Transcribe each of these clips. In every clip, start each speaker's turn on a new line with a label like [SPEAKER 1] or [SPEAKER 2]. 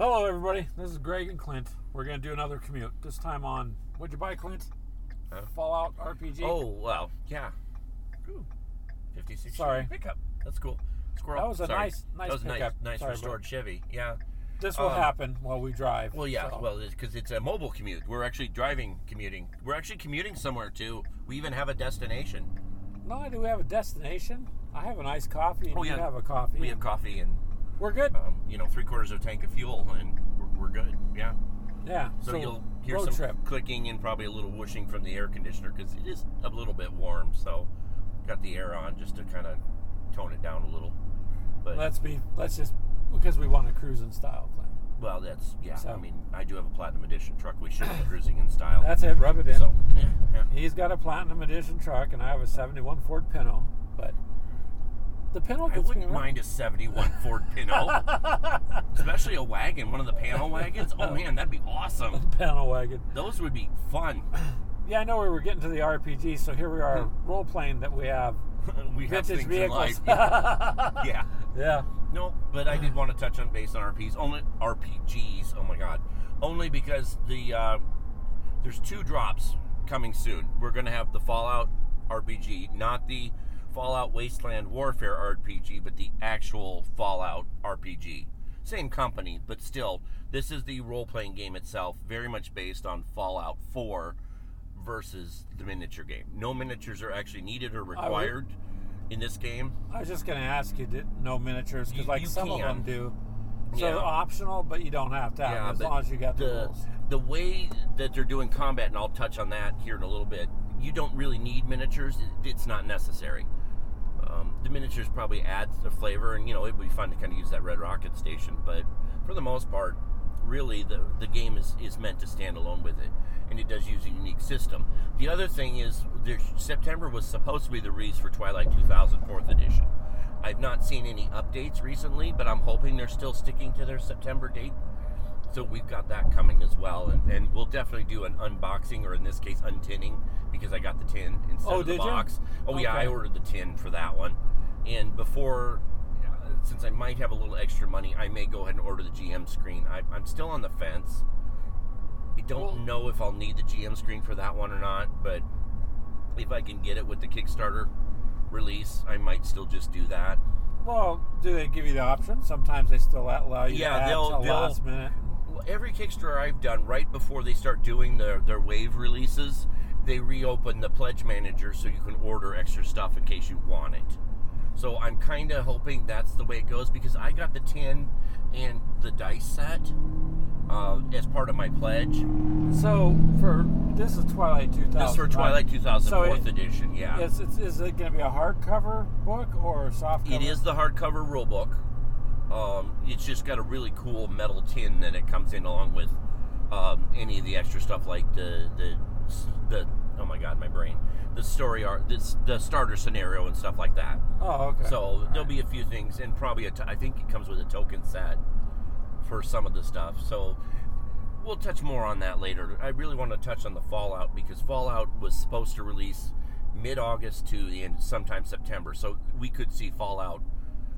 [SPEAKER 1] Hello, everybody. This is Greg and Clint. We're going to do another commute. This time on, what'd you buy, Clint?
[SPEAKER 2] Huh?
[SPEAKER 1] Fallout RPG.
[SPEAKER 2] Oh well, yeah. Ooh, Fifty-six.
[SPEAKER 1] Sorry.
[SPEAKER 2] pickup. That's cool. Squirrel.
[SPEAKER 1] That was a
[SPEAKER 2] Sorry.
[SPEAKER 1] nice- nice
[SPEAKER 2] That was nice,
[SPEAKER 1] pickup.
[SPEAKER 2] nice
[SPEAKER 1] Sorry,
[SPEAKER 2] restored Chevy. Yeah.
[SPEAKER 1] this will
[SPEAKER 2] um,
[SPEAKER 1] happen while we drive.
[SPEAKER 2] Well, yeah.
[SPEAKER 1] so-
[SPEAKER 2] Well, because it's a mobile commute. We're actually driving, commuting. We're actually commuting somewhere too. We even have a destination.
[SPEAKER 1] not only do we have a destination, I have a nice coffee, and
[SPEAKER 2] Oh,
[SPEAKER 1] you
[SPEAKER 2] yeah.
[SPEAKER 1] have a coffee.
[SPEAKER 2] We have coffee and
[SPEAKER 1] We're good.
[SPEAKER 2] um, you know three quarters of a tank of fuel, and we're, we're good. Yeah.
[SPEAKER 1] yeah.
[SPEAKER 2] So, you'll hear some
[SPEAKER 1] trip.
[SPEAKER 2] clicking and probably a little whooshing from the air conditioner because it is a little bit warm. So got the air on just to kind of tone it down a little. But
[SPEAKER 1] Let's be. Let's just because we want to cruise in style, Clint.
[SPEAKER 2] well, that's yeah.
[SPEAKER 1] So-
[SPEAKER 2] I mean, I do have a platinum edition truck. We should be cruising in style.
[SPEAKER 1] That's it. Rub it in.
[SPEAKER 2] so yeah, yeah.
[SPEAKER 1] He's got a platinum edition truck, and I have a '71 Ford Pinto. But the Pinto
[SPEAKER 2] I wouldn't
[SPEAKER 1] around.
[SPEAKER 2] mind a '71 Ford Pinto, especially a wagon, one of the panel wagons. Oh man, that'd be awesome.
[SPEAKER 1] Panel wagon.
[SPEAKER 2] Those would be fun.
[SPEAKER 1] Yeah, I know we were getting to the RPG, so here we are role playing that we have
[SPEAKER 2] we have
[SPEAKER 1] vintage
[SPEAKER 2] things in life.
[SPEAKER 1] vehicles.
[SPEAKER 2] Yeah. yeah.
[SPEAKER 1] yeah.
[SPEAKER 2] No, but I did want to touch on based on RPGs. only RPGs. Oh my god, only because the uh, there's two drops coming soon. We're gonna have the Fallout RPG, not the Fallout Wasteland Warfare RPG, but the actual Fallout RPG. Same company, but still, this is the role-playing game itself, very much based on Fallout 4 versus the miniature game. No miniatures are actually needed or required in this game.
[SPEAKER 1] I was just going to ask you, did no miniatures? Because like some
[SPEAKER 2] can.
[SPEAKER 1] of them do. So
[SPEAKER 2] Yeah.
[SPEAKER 1] optional, but you don't have to have it as long as you got the,
[SPEAKER 2] the
[SPEAKER 1] rules.
[SPEAKER 2] the way that they're doing combat, and I'll touch on that here in a little bit. You don't really need miniatures; it's not necessary. Um, the miniatures probably adds the flavor, and you know it would be fun to kind of use that Red Rocket station. But for the most part, really the the game is is meant to stand alone with it, and it does use a unique system. The other thing is, September was supposed to be the release for Twilight 2000 Fourth Edition. I've not seen any updates recently, but I'm hoping they're still sticking to their September date. So we've got that coming as well, and, and we'll definitely do an unboxing, or in this case, untinning, because I got the tin instead
[SPEAKER 1] Oh,
[SPEAKER 2] of the
[SPEAKER 1] did you?
[SPEAKER 2] box. Oh yeah, I ordered the tin for that one, and before, uh, since I might have a little extra money, I may go ahead and order the GM screen. I, I'm still on the fence. I don't
[SPEAKER 1] Well-
[SPEAKER 2] know if I'll need the GM screen for that one or not, but if I can get it with the Kickstarter release, I might still just do that.
[SPEAKER 1] Well, do they give you the option? Sometimes they still allow you
[SPEAKER 2] Yeah, they'll- they'll-
[SPEAKER 1] last minute.
[SPEAKER 2] Every Kickstarter I've done, right before they start doing their, their wave releases, they reopen the pledge manager so you can order extra stuff in case you want it. So I'm kind of hoping that's the way it goes because I got the tin and the dice set uh, as part of my pledge.
[SPEAKER 1] So for this is Twilight 2000.
[SPEAKER 2] This is for
[SPEAKER 1] right?
[SPEAKER 2] Twilight 2000
[SPEAKER 1] So
[SPEAKER 2] fourth
[SPEAKER 1] it-
[SPEAKER 2] edition. Yeah,
[SPEAKER 1] is it going to be a hardcover book or a soft cover?
[SPEAKER 2] it is the hardcover rule book. Um, it's just got a really cool metal tin that it comes in along with um, any of the extra stuff like the the the oh my god my brain the story art this the starter scenario and stuff like that.
[SPEAKER 1] Oh, okay.
[SPEAKER 2] So there'll be a few things and probably a t- I think it comes with a token set for some of the stuff. So we'll touch more on that later. I really want to touch on the Fallout because Fallout was supposed to release mid-August to the end sometime September. So we could see Fallout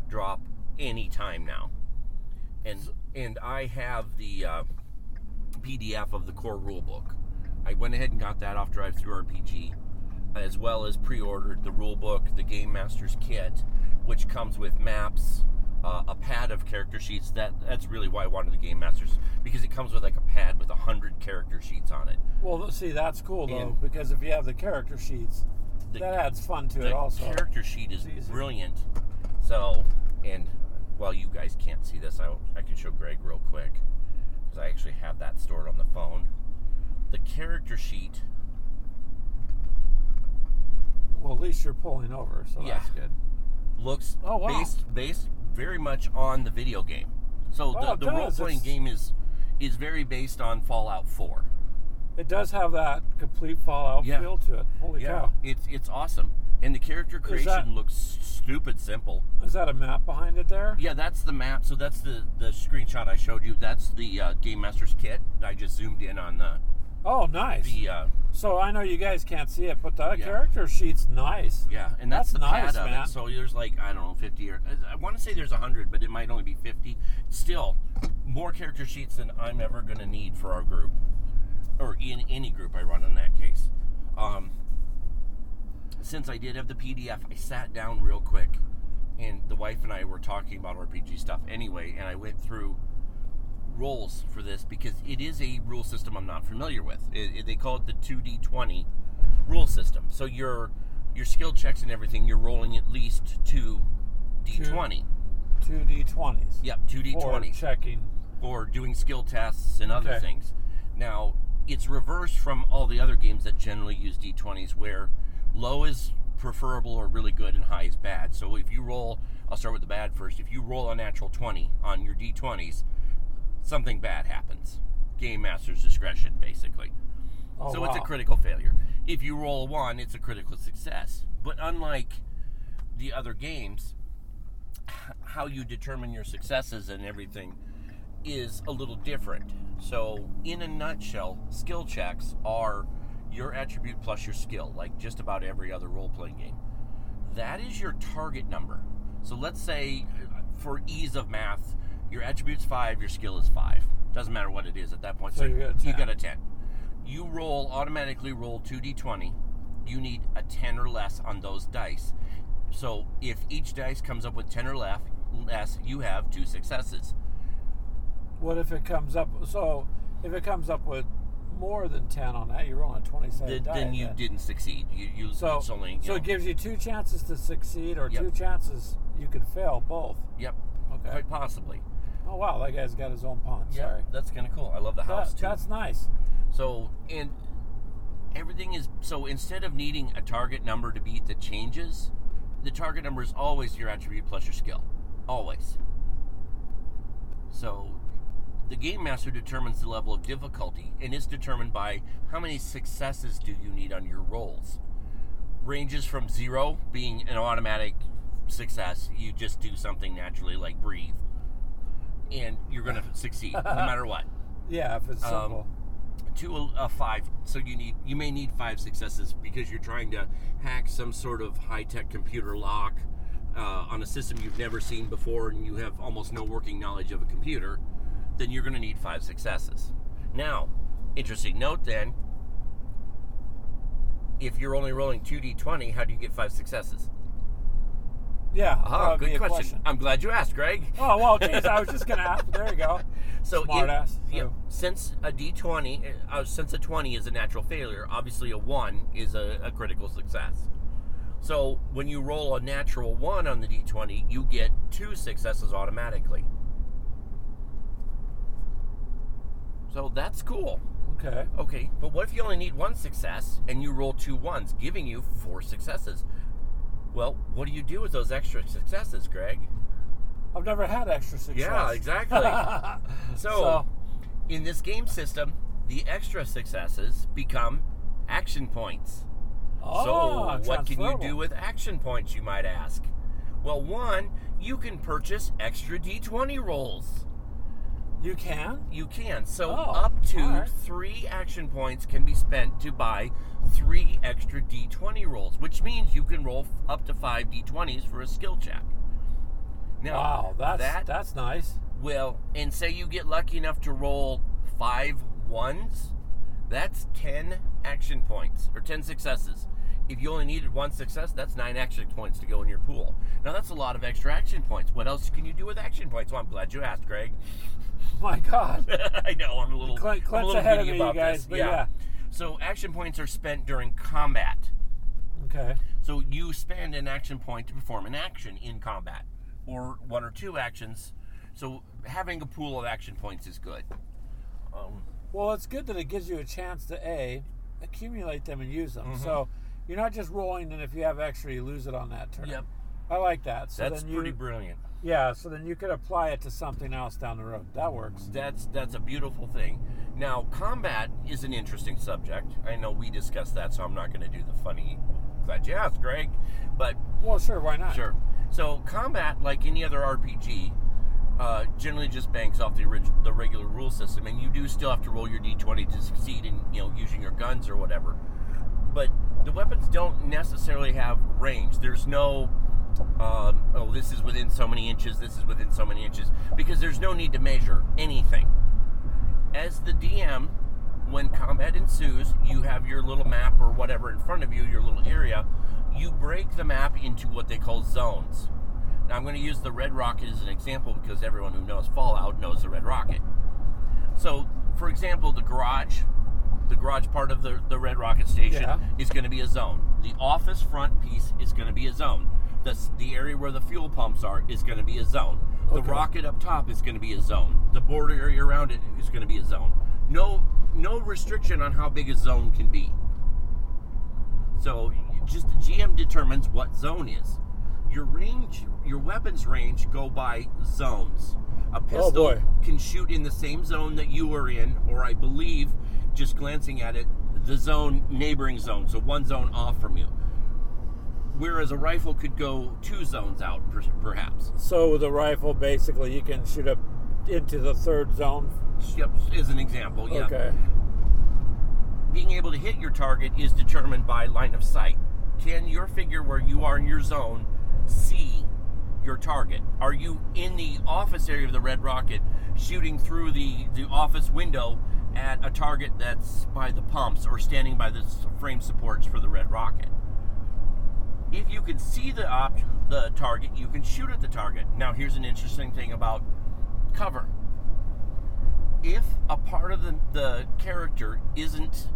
[SPEAKER 2] drop any time now. And and I have the uh, PDF of the core rulebook. I went ahead and got that off DriveThruRPG, as well as pre-ordered the rulebook, the Game Master's kit, which comes with maps, uh, a pad of character sheets. That that's really why I wanted the Game Masters because it comes with like a pad with a hundred character sheets on it.
[SPEAKER 1] well, see, that's cool though
[SPEAKER 2] And-
[SPEAKER 1] because if you have the character sheets,
[SPEAKER 2] The-
[SPEAKER 1] that adds fun to it also.
[SPEAKER 2] character sheet is brilliant. So, and while you guys can't see this, I, I can show Greg real quick because I actually have that stored on the phone. The character sheet,
[SPEAKER 1] well, at least you're pulling over, so
[SPEAKER 2] Yeah.
[SPEAKER 1] that's good.
[SPEAKER 2] looks
[SPEAKER 1] Oh, wow.
[SPEAKER 2] based based very much on the video game. So
[SPEAKER 1] Oh,
[SPEAKER 2] the, role playing game is is very based on Fallout 4.
[SPEAKER 1] It does have that complete Fallout
[SPEAKER 2] Yeah.
[SPEAKER 1] feel to it. Holy
[SPEAKER 2] Yeah,
[SPEAKER 1] cow!
[SPEAKER 2] it's it's awesome, and the character creation
[SPEAKER 1] that-
[SPEAKER 2] looks stupid simple.
[SPEAKER 1] Is that a map behind it there?
[SPEAKER 2] Yeah, that's the map. So that's the the screenshot I showed you. That's the uh, Game Master's kit. I just zoomed in on the
[SPEAKER 1] Oh, nice.
[SPEAKER 2] the uh,
[SPEAKER 1] So I know you guys can't see it, but the
[SPEAKER 2] Yeah.
[SPEAKER 1] character sheet's nice.
[SPEAKER 2] yeah, and that's,
[SPEAKER 1] That's
[SPEAKER 2] the
[SPEAKER 1] nice,
[SPEAKER 2] pad
[SPEAKER 1] man.
[SPEAKER 2] it. So there's like I don't know, fifty or I want to say there's hundred, but it might only be fifty. Still, more character sheets than I'm ever going to need for our group, or in any group I run in that case. Um, since I did have the PDF, I sat down real quick, and the wife and I were talking about RPG stuff anyway, and I went through roles for this because it is a rule system I'm not familiar with. It, it- they call it the 2d20 rule system. So your your skill checks and everything, you're rolling at least two d20.
[SPEAKER 1] Two d20s.
[SPEAKER 2] Yep, two d20s
[SPEAKER 1] checking.
[SPEAKER 2] for doing skill tests and other
[SPEAKER 1] Okay.
[SPEAKER 2] things. Now, it's reversed from all the other games that generally use d20s, where low is preferable or really good and high is bad. So if you roll, I'll start with the bad first. If you roll a natural 20 on your d20s, something bad happens. Game master's discretion, basically.
[SPEAKER 1] Oh,
[SPEAKER 2] so it's a critical failure. If you roll a one, it's a critical success. But unlike the other games, how you determine your successes and everything is a little different. So, in a nutshell, skill checks are your attribute plus your skill, like just about every other role playing game. That is your target number. So, let's say uh, for ease of math, your attribute's five, your skill is five. Doesn't matter what it is at that point.
[SPEAKER 1] So you got a
[SPEAKER 2] you
[SPEAKER 1] 10.
[SPEAKER 2] got a 10. You roll, automatically roll 2d20. You need a 10 or less on those dice. So if each dice comes up with 10 or less, less you have two successes.
[SPEAKER 1] What if it comes up? So if it comes up with more than ten on that, you're rolling a twenty-sided
[SPEAKER 2] Th-
[SPEAKER 1] die.
[SPEAKER 2] then you
[SPEAKER 1] then.
[SPEAKER 2] didn't succeed. You, you
[SPEAKER 1] So,
[SPEAKER 2] it's only, you
[SPEAKER 1] so
[SPEAKER 2] know,
[SPEAKER 1] it gives you two chances to succeed or
[SPEAKER 2] Yep.
[SPEAKER 1] two chances you could fail both.
[SPEAKER 2] Yep,
[SPEAKER 1] Okay.
[SPEAKER 2] quite possibly.
[SPEAKER 1] Oh wow, that guy's got his own pond.
[SPEAKER 2] Yeah,
[SPEAKER 1] Sorry.
[SPEAKER 2] that's kind of cool. I love the house
[SPEAKER 1] That,
[SPEAKER 2] too.
[SPEAKER 1] that's nice.
[SPEAKER 2] So, and everything is so instead of needing a target number to beat the changes, the target number is always your attribute plus your skill. Always. So, the game master determines the level of difficulty, and it's determined by how many successes do you need on your rolls. Ranges from zero, being an automatic success, you just do something naturally like breathe, and you're going to succeed no matter what
[SPEAKER 1] Yeah, if it's
[SPEAKER 2] Um,
[SPEAKER 1] simple.
[SPEAKER 2] to a, a five. So you need you may need five successes because you're trying to hack some sort of high tech computer lock uh, on a system you've never seen before, and you have almost no working knowledge of a computer. Then you're going to need five successes. Now, interesting note then. If you're only rolling 2d20, how do you get five successes?
[SPEAKER 1] yeah.
[SPEAKER 2] Ah, good
[SPEAKER 1] a
[SPEAKER 2] question. I'm glad you asked, Greg.
[SPEAKER 1] Oh well, geez, I was just gonna ask. There you go.
[SPEAKER 2] So
[SPEAKER 1] Smart
[SPEAKER 2] it-
[SPEAKER 1] ass.
[SPEAKER 2] yeah,
[SPEAKER 1] So-
[SPEAKER 2] since a D20, uh, since a 20 is a natural failure, obviously a 1 is a, a critical success. So when you roll a natural 1 on the D20, you get two successes automatically. So that's cool.
[SPEAKER 1] Okay.
[SPEAKER 2] Okay, but what if you only need one success and you roll two ones, giving you four successes? Well, what do you do with those extra successes, Greg?
[SPEAKER 1] I've never had extra success.
[SPEAKER 2] Yeah, exactly. So,
[SPEAKER 1] So-
[SPEAKER 2] in this game system, the extra successes become action points.
[SPEAKER 1] Oh,
[SPEAKER 2] so, ah, what can you do with action points, you might ask? Well, one, you can purchase extra d20 rolls.
[SPEAKER 1] You can.
[SPEAKER 2] You can. So,
[SPEAKER 1] Oh,
[SPEAKER 2] up to
[SPEAKER 1] right.
[SPEAKER 2] three action points can be spent to buy three extra d20 rolls, which means you can roll up to five d20s for a skill check. Now,
[SPEAKER 1] Wow, that's
[SPEAKER 2] that
[SPEAKER 1] that's nice.
[SPEAKER 2] Well, and say you get lucky enough to roll five ones, that's 10 action points or 10 successes. If you only needed one success, that's nine action points to go in your pool. Now, that's a lot of extra action points. What else can you do with action points? Well, I'm glad you asked, Greg.
[SPEAKER 1] My God.
[SPEAKER 2] I know, I'm a little,
[SPEAKER 1] Clint-
[SPEAKER 2] I'm a little
[SPEAKER 1] ahead of me, you
[SPEAKER 2] about
[SPEAKER 1] guys,
[SPEAKER 2] this.
[SPEAKER 1] but yeah.
[SPEAKER 2] So, action points are spent during combat.
[SPEAKER 1] Okay.
[SPEAKER 2] So you spend an action point to perform an action in combat, or one or two actions. So having a pool of action points is good. Um,
[SPEAKER 1] Well, it's good that it gives you a chance to a accumulate them and use them.
[SPEAKER 2] Mm-hmm.
[SPEAKER 1] So you're not just rolling, and if you have extra, you lose it on that turn.
[SPEAKER 2] Yep.
[SPEAKER 1] I like that. So
[SPEAKER 2] that's
[SPEAKER 1] then you,
[SPEAKER 2] pretty brilliant.
[SPEAKER 1] Yeah. So then you could apply it to something else down the road. That works.
[SPEAKER 2] That's that's a beautiful thing. Now, combat is an interesting subject. I know we discussed that, so I'm not going to do the funny. Glad you asked, Greg. But
[SPEAKER 1] Well, sure. Why not?
[SPEAKER 2] Sure. So combat, like any other RPG, uh, generally just banks off the orig- the regular rule system, and you do still have to roll your d20 to succeed in you know using your guns or whatever but the weapons don't necessarily have range. There's no um, oh, this is within so many inches, this is within so many inches, because there's no need to measure anything. As the DM, when combat ensues, you have your little map or whatever in front of you, your little area. You break the map into what they call zones. Now, I'm going to use the Red Rocket as an example because everyone who knows Fallout knows the Red Rocket. So, for example, the garage the garage part of the, the Red Rocket station
[SPEAKER 1] Yeah.
[SPEAKER 2] is going to be a zone. The office front piece is going to be a zone. The, the area where the fuel pumps are is going to be a zone. The
[SPEAKER 1] Okay.
[SPEAKER 2] rocket up top is going to be a zone. The border area around it is going to be a zone. No, no restriction on how big a zone can be. So just GM determines what zone is. Your range, your weapons range go by zones. A oh, pistol
[SPEAKER 1] Oh,
[SPEAKER 2] can shoot in the same zone that you are in, or I believe, just glancing at it, the zone neighboring zone, so one zone off from you. Whereas a rifle could go two zones out, perhaps.
[SPEAKER 1] So with a rifle, basically, you can shoot up into the third zone.
[SPEAKER 2] Yep, as an example. Yeah.
[SPEAKER 1] Okay.
[SPEAKER 2] being able to hit your target is determined by line of sight. Can your figure where you are in your zone see your target? Are you in the office area of the Red Rocket shooting through the, the office window at a target that's by the pumps or standing by the frame supports for the Red Rocket? If you can see the op- the target, you can shoot at the target. Now, here's an interesting thing about cover if a part of the, the character isn't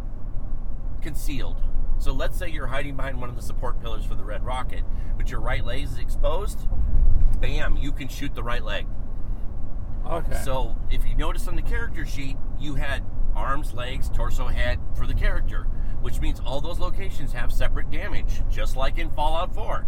[SPEAKER 2] concealed, so let's say you're hiding behind one of the support pillars for the Red Rocket, but your right leg is exposed, bam, you can shoot the right leg.
[SPEAKER 1] Okay.
[SPEAKER 2] So if you notice on the character sheet, you had arms, legs, torso, head for the character, which means all those locations have separate damage, just like in Fallout 4.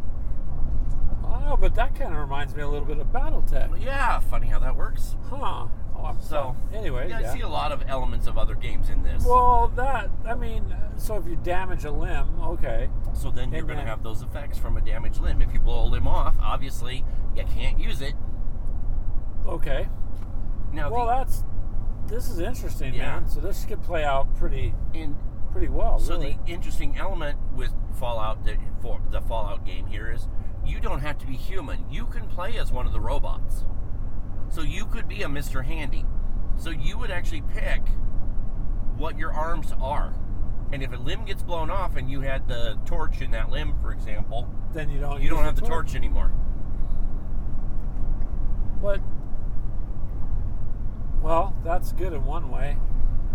[SPEAKER 1] oh, but that kind of reminds me a little bit of BattleTech.
[SPEAKER 2] Yeah, funny how that works.
[SPEAKER 1] Huh. Oh,
[SPEAKER 2] So,
[SPEAKER 1] anyway,
[SPEAKER 2] yeah,
[SPEAKER 1] yeah.
[SPEAKER 2] I see a lot of elements of other games in this.
[SPEAKER 1] Well, that I mean, so if you damage a limb, okay.
[SPEAKER 2] So then you're going to have those effects from a damaged limb. If you blow a limb off, obviously you can't use it.
[SPEAKER 1] Okay.
[SPEAKER 2] Now,
[SPEAKER 1] Well,
[SPEAKER 2] the,
[SPEAKER 1] that's this is interesting,
[SPEAKER 2] Yeah.
[SPEAKER 1] man. So this could play out pretty
[SPEAKER 2] and
[SPEAKER 1] pretty well.
[SPEAKER 2] so
[SPEAKER 1] really.
[SPEAKER 2] the interesting element with Fallout, the, for the Fallout game here is you don't have to be human. You can play as one of the robots. So you could be a Mr. Handy. So you would actually pick what your arms are. And if a limb gets blown off and you had the torch in that limb, for example,
[SPEAKER 1] then you don't
[SPEAKER 2] you don't have the torch anymore.
[SPEAKER 1] But well, that's good in one way,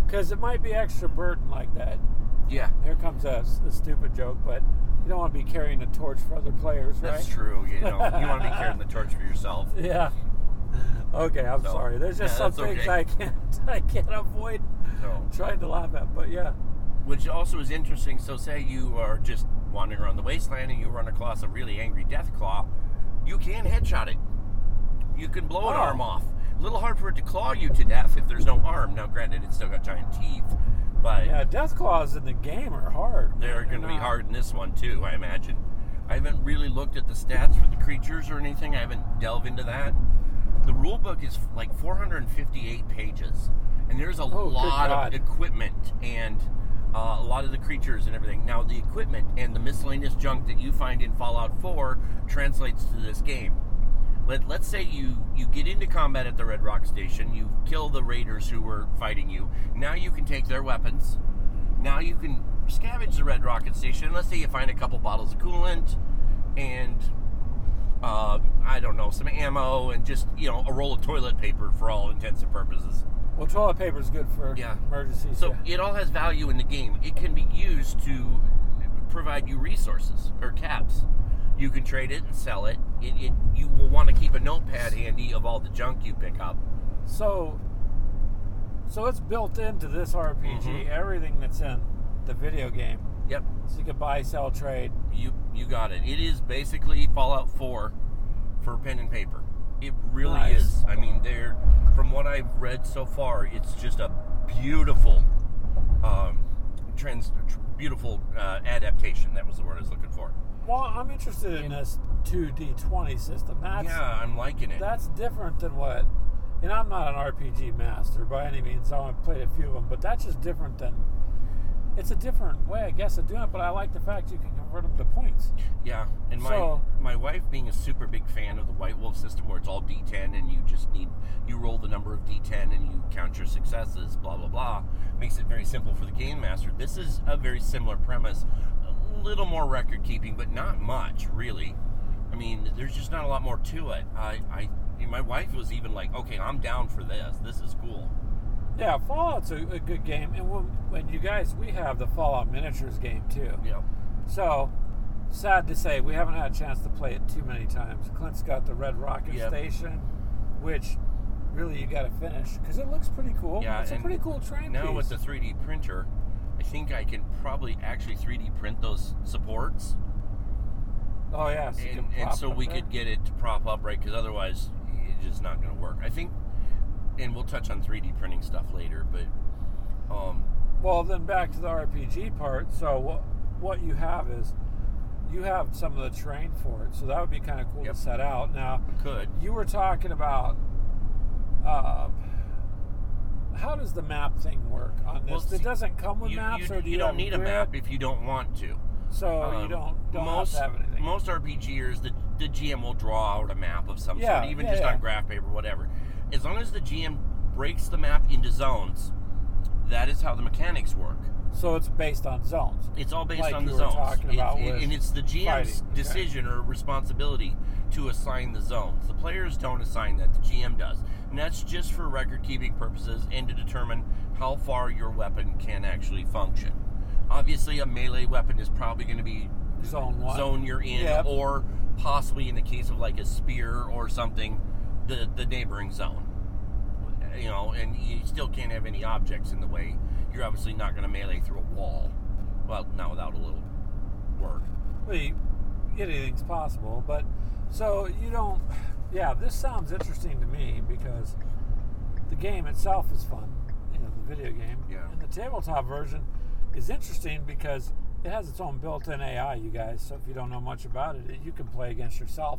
[SPEAKER 1] because it might be extra burden like that.
[SPEAKER 2] Yeah,
[SPEAKER 1] Here comes a, a stupid joke, but you don't want to be carrying a torch for other players, right?
[SPEAKER 2] that's true. You know, you want to be carrying the torch for yourself.
[SPEAKER 1] Yeah. Okay, I'm
[SPEAKER 2] So,
[SPEAKER 1] sorry. There's just
[SPEAKER 2] yeah,
[SPEAKER 1] some things
[SPEAKER 2] okay.
[SPEAKER 1] I can't I can't avoid
[SPEAKER 2] So,
[SPEAKER 1] trying to laugh at, but yeah.
[SPEAKER 2] which also is interesting. So, say you are just wandering around the wasteland and you run across a really angry Deathclaw, you can headshot it. You can blow an
[SPEAKER 1] Oh.
[SPEAKER 2] arm off. A little hard for it to claw you to death if there's no arm. Now, granted, it's still got giant teeth, but
[SPEAKER 1] Yeah, Deathclaws in the game are hard.
[SPEAKER 2] they're going to be hard in this one too. I imagine. I haven't really looked at the stats for the creatures or anything. I haven't delved into that. The rule book is like 458 pages, and there's a
[SPEAKER 1] Oh,
[SPEAKER 2] lot of equipment and uh, a lot of the creatures and everything. Now, the equipment and the miscellaneous junk that you find in Fallout 4 translates to this game. Let, let's say you, you get into combat at the Red Rock Station, you kill the raiders who were fighting you. Now you can take their weapons. Now you can scavenge the Red Rocket Station. Let's say you find a couple bottles of coolant and uh, I don't know some ammo and just you know a roll of toilet paper for all intents and purposes.
[SPEAKER 1] Well, toilet paper is good for
[SPEAKER 2] Yeah.
[SPEAKER 1] emergencies.
[SPEAKER 2] So
[SPEAKER 1] yeah.
[SPEAKER 2] it all has value in the game. It can be used to provide you resources or caps. You can trade it and sell it. It, it you will want to keep a notepad handy of all the junk you pick up.
[SPEAKER 1] So, so it's built into this RPG.
[SPEAKER 2] Mhm.
[SPEAKER 1] Everything that's in the video game,
[SPEAKER 2] Yep,
[SPEAKER 1] so you can buy, sell, trade.
[SPEAKER 2] you you got it. It is basically Fallout 4 for pen and paper. It really
[SPEAKER 1] Nice.
[SPEAKER 2] is. I mean, they're from what I've read so far, it's just a beautiful, um, trans, tr- beautiful uh, adaptation. That was the word I was looking for.
[SPEAKER 1] Well, I'm interested in this 2D20 system. That's
[SPEAKER 2] yeah, I'm liking it.
[SPEAKER 1] that's different than what. And I'm not an RPG master by any means. I've played a few of them, but that's just different than it's a different way, I guess, of doing it. But I like the fact you can convert them to points.
[SPEAKER 2] Yeah, and my
[SPEAKER 1] So-
[SPEAKER 2] my wife being a super big fan of the White Wolf system, where it's all D10 and you just need you roll the number of D10 and you count your successes, blah blah blah, makes it very simple for the game master. This is a very similar premise, a little more record keeping, but not much really. I mean, there's just not a lot more to it. I, I my wife was even like, okay, I'm down for this. This is cool.
[SPEAKER 1] Yeah, Fallout's a, a good game, and when, when you guys, we have the Fallout miniatures game too.
[SPEAKER 2] Yeah.
[SPEAKER 1] So, sad to say, we haven't had a chance to play it too many times. Clint's got the Red Rocket
[SPEAKER 2] Yep.
[SPEAKER 1] Station, which really you got to finish because it looks pretty cool.
[SPEAKER 2] Yeah,
[SPEAKER 1] it's a pretty cool train
[SPEAKER 2] Now
[SPEAKER 1] piece.
[SPEAKER 2] with the 3D printer, I think I can probably actually 3D print those supports.
[SPEAKER 1] oh yeah, so
[SPEAKER 2] and, and so we
[SPEAKER 1] there.
[SPEAKER 2] could get it to prop up right because otherwise it's just not going to work i think and we'll touch on 3d printing stuff later but um,
[SPEAKER 1] Well, then back to the RPG part. So what what you have is you have some of the terrain for it. So that would be kind of cool
[SPEAKER 2] Yep.
[SPEAKER 1] to set out. Now,
[SPEAKER 2] could
[SPEAKER 1] you were talking about uh, how does the map thing work on
[SPEAKER 2] Well,
[SPEAKER 1] this?
[SPEAKER 2] see,
[SPEAKER 1] it doesn't come with
[SPEAKER 2] you,
[SPEAKER 1] maps,
[SPEAKER 2] you,
[SPEAKER 1] or do you,
[SPEAKER 2] you don't need a map if you don't want to
[SPEAKER 1] So you
[SPEAKER 2] Um,
[SPEAKER 1] don't don't
[SPEAKER 2] most
[SPEAKER 1] have have anything.
[SPEAKER 2] most rpgers the, the gm will draw out a map of some
[SPEAKER 1] Yeah,
[SPEAKER 2] sort even
[SPEAKER 1] yeah,
[SPEAKER 2] just
[SPEAKER 1] yeah.
[SPEAKER 2] on graph paper whatever as long as the gm breaks the map into zones that is how the mechanics work
[SPEAKER 1] so it's based on zones.
[SPEAKER 2] It's all based
[SPEAKER 1] Like
[SPEAKER 2] on the
[SPEAKER 1] you were
[SPEAKER 2] zones.
[SPEAKER 1] talking
[SPEAKER 2] It-
[SPEAKER 1] about
[SPEAKER 2] it- and it's the GM's
[SPEAKER 1] fighting, okay.
[SPEAKER 2] decision or responsibility to assign the zones. The players don't assign that, the GM does. And that's just for record keeping purposes and to determine how far your weapon can actually function. Obviously, a melee weapon is probably going to be
[SPEAKER 1] Zone one.
[SPEAKER 2] zone you're in,
[SPEAKER 1] Yep.
[SPEAKER 2] or possibly in the case of like a spear or something, the, the neighboring zone. You know, and you still can't have any objects in the way. You're obviously not going to melee through a wall. Well, not without a little work.
[SPEAKER 1] Well, anything's possible, but so you don't. Yeah, this sounds interesting to me because the game itself is fun. You know, the video game.
[SPEAKER 2] Yeah.
[SPEAKER 1] And the tabletop version is interesting because it has its own built-in AI. You guys, so if you don't know much about it, you can play against yourself,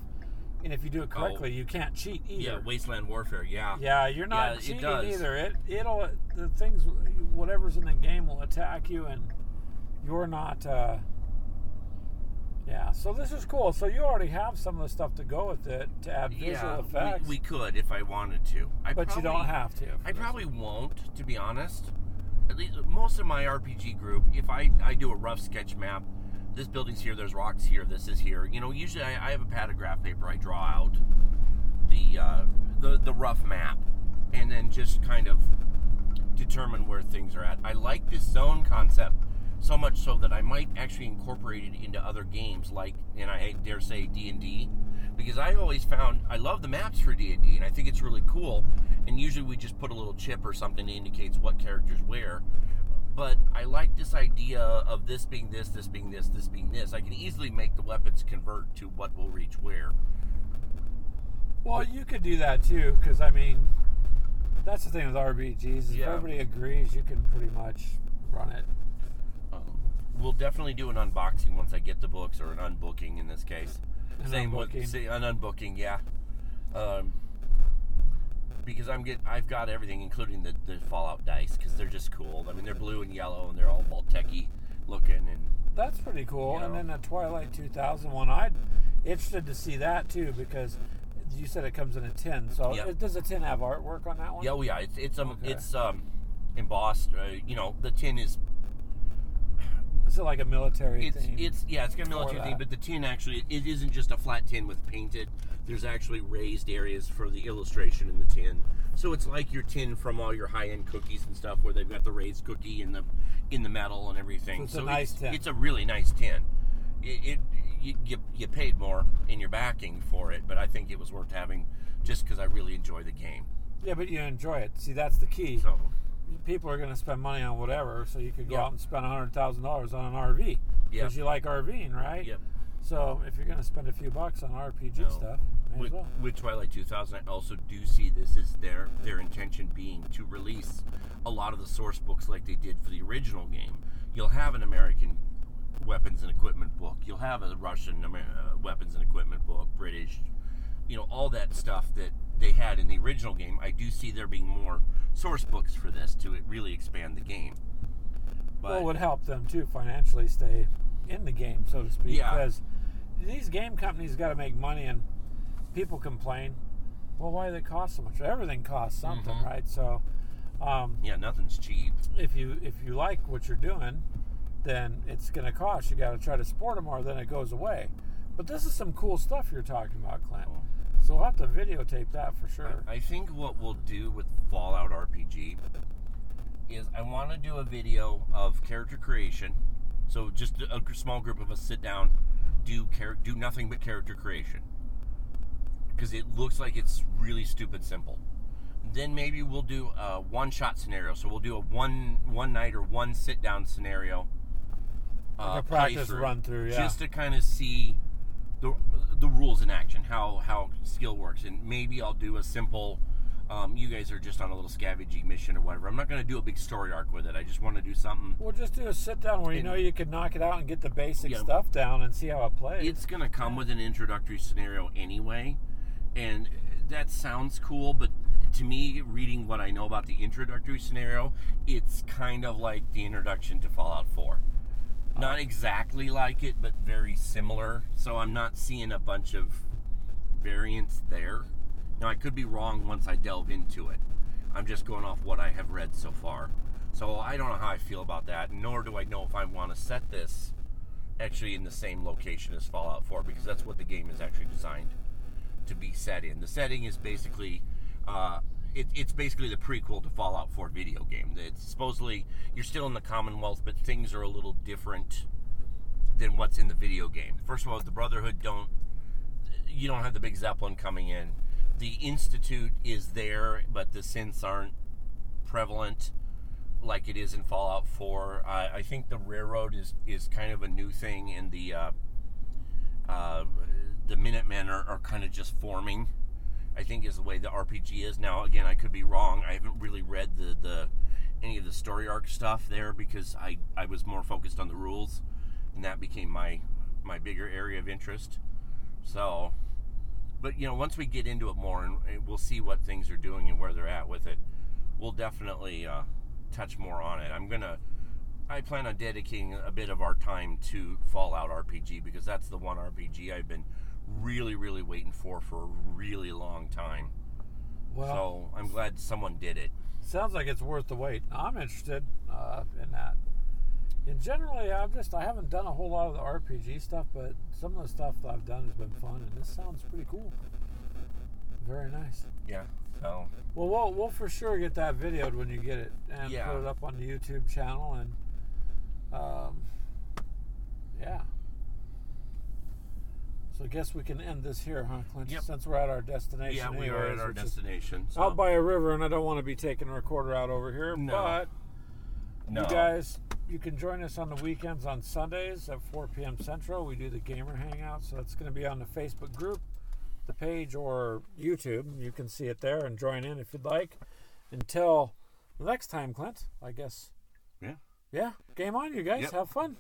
[SPEAKER 1] and if you do it correctly, you can't cheat either.
[SPEAKER 2] Yeah, wasteland warfare. Yeah.
[SPEAKER 1] Yeah, you're not
[SPEAKER 2] Yeah,
[SPEAKER 1] cheating
[SPEAKER 2] does.
[SPEAKER 1] either. It it'll the things whatever's in the game will attack you, and you're not. Uh, yeah, so this is cool. So you already have some of the stuff to go with it to add visual
[SPEAKER 2] Yeah,
[SPEAKER 1] effects,
[SPEAKER 2] we, we could if I wanted to. I
[SPEAKER 1] but you don't have to.
[SPEAKER 2] I probably won't, to be honest. At least most of my RPG group, if I, I do a rough sketch map, this building's here, there's rocks here, this is here. You know, usually I, I have a pad of graph paper. I draw out the uh, the the rough map, and then just kind of determine where things are at. I like this zone concept so much so that I might actually incorporate it into other games, like and I dare say D and D, because I always found I love the maps for D and D, and I think it's really cool. And usually we just put a little chip or something that indicates what characters where. But I like this idea of this being this, this being this, this being this. I can easily make the weapons convert to what will reach where.
[SPEAKER 1] Well, you could do that too, because I mean, that's the thing with RPGs. If
[SPEAKER 2] Yeah.
[SPEAKER 1] everybody agrees, you can pretty much run it.
[SPEAKER 2] Um, we'll definitely do an unboxing once I get the books, or an unbooking in this case.
[SPEAKER 1] An
[SPEAKER 2] Same
[SPEAKER 1] unbooking.
[SPEAKER 2] with say, an unbooking, yeah. Um, because I'm get I've got everything, including the, the Fallout dice, because they're just cool. I mean, they're blue and yellow, and they're all Vault-Techy looking, and
[SPEAKER 1] That's pretty cool.
[SPEAKER 2] You
[SPEAKER 1] And then the Twilight 2000 one, I'd interested to see that too because you said it comes in a tin. So
[SPEAKER 2] Yep.
[SPEAKER 1] it, does the tin have artwork on that one?
[SPEAKER 2] yeah, oh yeah, it's it's um
[SPEAKER 1] Okay.
[SPEAKER 2] it's um embossed. Uh, you know, the tin is
[SPEAKER 1] Is it like a military
[SPEAKER 2] it's
[SPEAKER 1] theme?
[SPEAKER 2] it's yeah, it's got a military thing, but the tin actually it isn't just a flat tin with painted. There's actually raised areas for the illustration in the tin. So it's like your tin from all your high-end cookies and stuff, where they've got the raised cookie in the in the metal and everything.
[SPEAKER 1] So it's a nice
[SPEAKER 2] it's,
[SPEAKER 1] tin.
[SPEAKER 2] It's a really nice tin. It, it you, you, you paid more in your backing for it, but I think it was worth having just because I really enjoy the game.
[SPEAKER 1] yeah, but you enjoy it. See, that's the key.
[SPEAKER 2] So
[SPEAKER 1] People are going to spend money on whatever, so you could go
[SPEAKER 2] Yeah.
[SPEAKER 1] out and spend $100,000 on an RV because you like RVing, right?
[SPEAKER 2] Yep.
[SPEAKER 1] So if you're going to spend a few bucks on RPG
[SPEAKER 2] No.
[SPEAKER 1] stuff,
[SPEAKER 2] with,
[SPEAKER 1] as well.
[SPEAKER 2] with Twilight 2000, I also do see this as their their intention being to release a lot of the source books like they did for the original game. You'll have an American weapons and equipment book. You'll have a Russian Amer- uh, weapons and equipment book, British, you know, all that stuff that they had in the original game. I do see there being more source books for this to really expand the game. But
[SPEAKER 1] well, it would help them too financially stay in the game, so to speak.
[SPEAKER 2] Yeah.
[SPEAKER 1] Because these game companies got to make money, and people complain. Well, why do they cost so much? Everything costs something,
[SPEAKER 2] Mhm.
[SPEAKER 1] right? So, um,
[SPEAKER 2] yeah, nothing's cheap.
[SPEAKER 1] if you if you like what you're doing, then it's going to cost. You got to try to support it more, then it goes away. But this is some cool stuff you're talking about, Clint. So we'll have to videotape that for sure.
[SPEAKER 2] I think what we'll do with Fallout RPG is I want to do a video of character creation. So just a, a small group of us sit down, do char- do nothing but character creation because it looks like it's really stupid simple. Then maybe we'll do a one shot scenario. So we'll do a one one night or one sit down scenario.
[SPEAKER 1] Like a uh,
[SPEAKER 2] practice
[SPEAKER 1] run through, yeah.
[SPEAKER 2] Just to kind of see the, the rules in action, how how skill works, and maybe I'll do a simple. Um, you guys are just on a little scavenging mission or whatever. I'm not going to do a big story arc with it. I just want to do something.
[SPEAKER 1] We'll just do a sit down where you know you can knock it out and get the basic
[SPEAKER 2] Yeah.
[SPEAKER 1] stuff down and see how it plays.
[SPEAKER 2] It's going to come with an introductory scenario anyway, and that sounds cool. But to me, reading what I know about the introductory scenario, it's kind of like the introduction to Fallout 4. Not exactly like it, but very similar. So I'm not seeing a bunch of variants there. Now I could be wrong once I delve into it. I'm just going off what I have read so far. So I don't know how I feel about that, nor do I know if I want to set this actually in the same location as Fallout 4 because that's what the game is actually designed to be set in. The setting is basically uh, it, it's basically the prequel to Fallout 4 video game. It's supposedly you're still in the Commonwealth, but things are a little different than what's in the video game. First of all, the Brotherhood don't you don't have the big zeppelin coming in. The Institute is there, but the synths aren't prevalent like it is in Fallout 4. I, think the railroad is is kind of a new thing, and the uh, uh, the Minutemen are, are kind of just forming. I think is the way the RPG is now. Again, I could be wrong. I haven't really read the, the any of the story arc stuff there because I, I was more focused on the rules, and that became my my bigger area of interest. So, but you know, once we get into it more and, we'll see what things are doing and where they're at with it, we'll definitely uh, touch more on it. I'm gonna. I plan on dedicating a bit of our time to Fallout RPG because that's the one RPG I've been really, really waiting for for a really long time.
[SPEAKER 1] well,
[SPEAKER 2] so I'm glad someone did it.
[SPEAKER 1] sounds like it's worth the wait. I'm interested uh, in that. And generally, I've just I haven't done a whole lot of the RPG stuff, but some of the stuff that I've done has been fun, and this sounds pretty cool. Very nice.
[SPEAKER 2] Yeah. So
[SPEAKER 1] Well, we'll we'll for sure get that videoed when you get it and
[SPEAKER 2] Yeah.
[SPEAKER 1] put it up on the YouTube channel and um, yeah. So I guess we can end this here, huh, Clint?
[SPEAKER 2] Yep.
[SPEAKER 1] Since we're at our destination.
[SPEAKER 2] yeah, we are at our destination. So.
[SPEAKER 1] Out by a river, and I don't want to be taking a recorder out over here.
[SPEAKER 2] No.
[SPEAKER 1] But
[SPEAKER 2] no.
[SPEAKER 1] you guys, you can join us on the weekends on Sundays at 4 p.m. Central. We do the gamer hangout, so it's going to be on the Facebook group, the page, or YouTube. You can see it there and join in if you'd like. Until next time, Clint, I guess.
[SPEAKER 2] Yeah.
[SPEAKER 1] Yeah. Game on, you guys.
[SPEAKER 2] Yep.
[SPEAKER 1] Have fun.